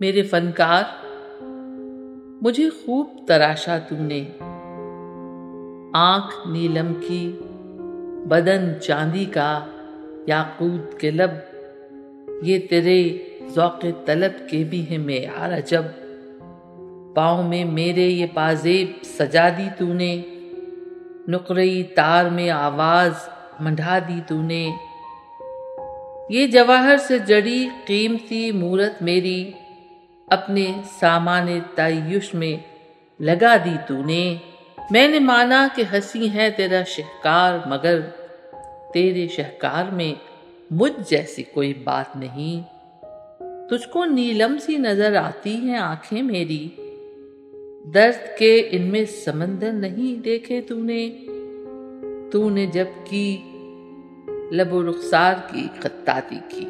میرے فنکار، مجھے خوب تراشا تو نے۔ آنکھ نیلم کی، بدن چاندی کا، یاقوت کے لب۔ یہ تیرے ذوق طلب کے بھی ہیں معیار عجب۔ پاؤں میں میرے یہ پازیب سجا دی تو نے۔ نقرئی تار میں آواز منڈھا دی تو نے۔ یہ جواہر سے جڑی قیمتی مورت میری۔ اپنے سامان تعیش میں لگا دی تو نے۔ میں نے مانا کہ ہنسی ہے تیرا شہکار، مگر تیرے شہکار میں مجھ جیسی کوئی بات نہیں۔ تجھ کو نیلم سی نظر آتی ہیں آنکھیں میری۔ درد کے ان میں سمندر نہیں دیکھے تو نے۔ تو نے جب کی لب و رخسار کی، خطاطی کی۔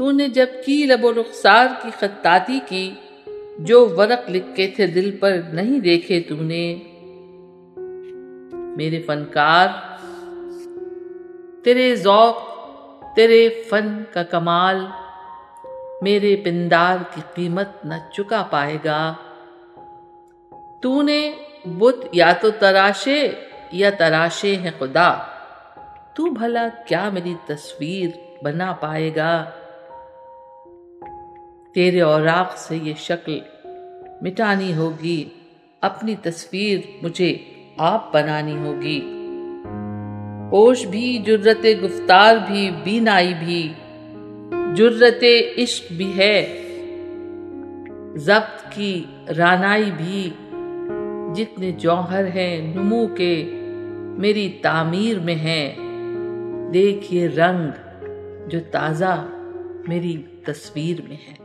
تو نے جب کی لب و رخسار کی خطاطی کی، جو ورق لکھے تھے دل پر نہیں دیکھے تو نے۔ میرے فنکار، تیرے ذوق، تیرے فن کا کمال میرے پندار کی قیمت نہ چکا پائے گا۔ تو نے بت یا تو تراشے یا تراشے ہیں خدا، تو بھلا کیا میری تصویر بنا پائے گا۔ تیرے اوراق سے یہ شکل مٹانی ہوگی۔ اپنی تصویر مجھے آپ بنانی ہوگی۔ ہوش بھی جرت گفتار بھی، بینائی بھی۔ جرت عشق بھی ہے۔ ضبط کی رانائی بھی۔ جتنے جوہر ہیں نمو کے، میری تعمیر میں ہیں۔ دیکھیے رنگ جو تازہ میری تصویر میں ہے۔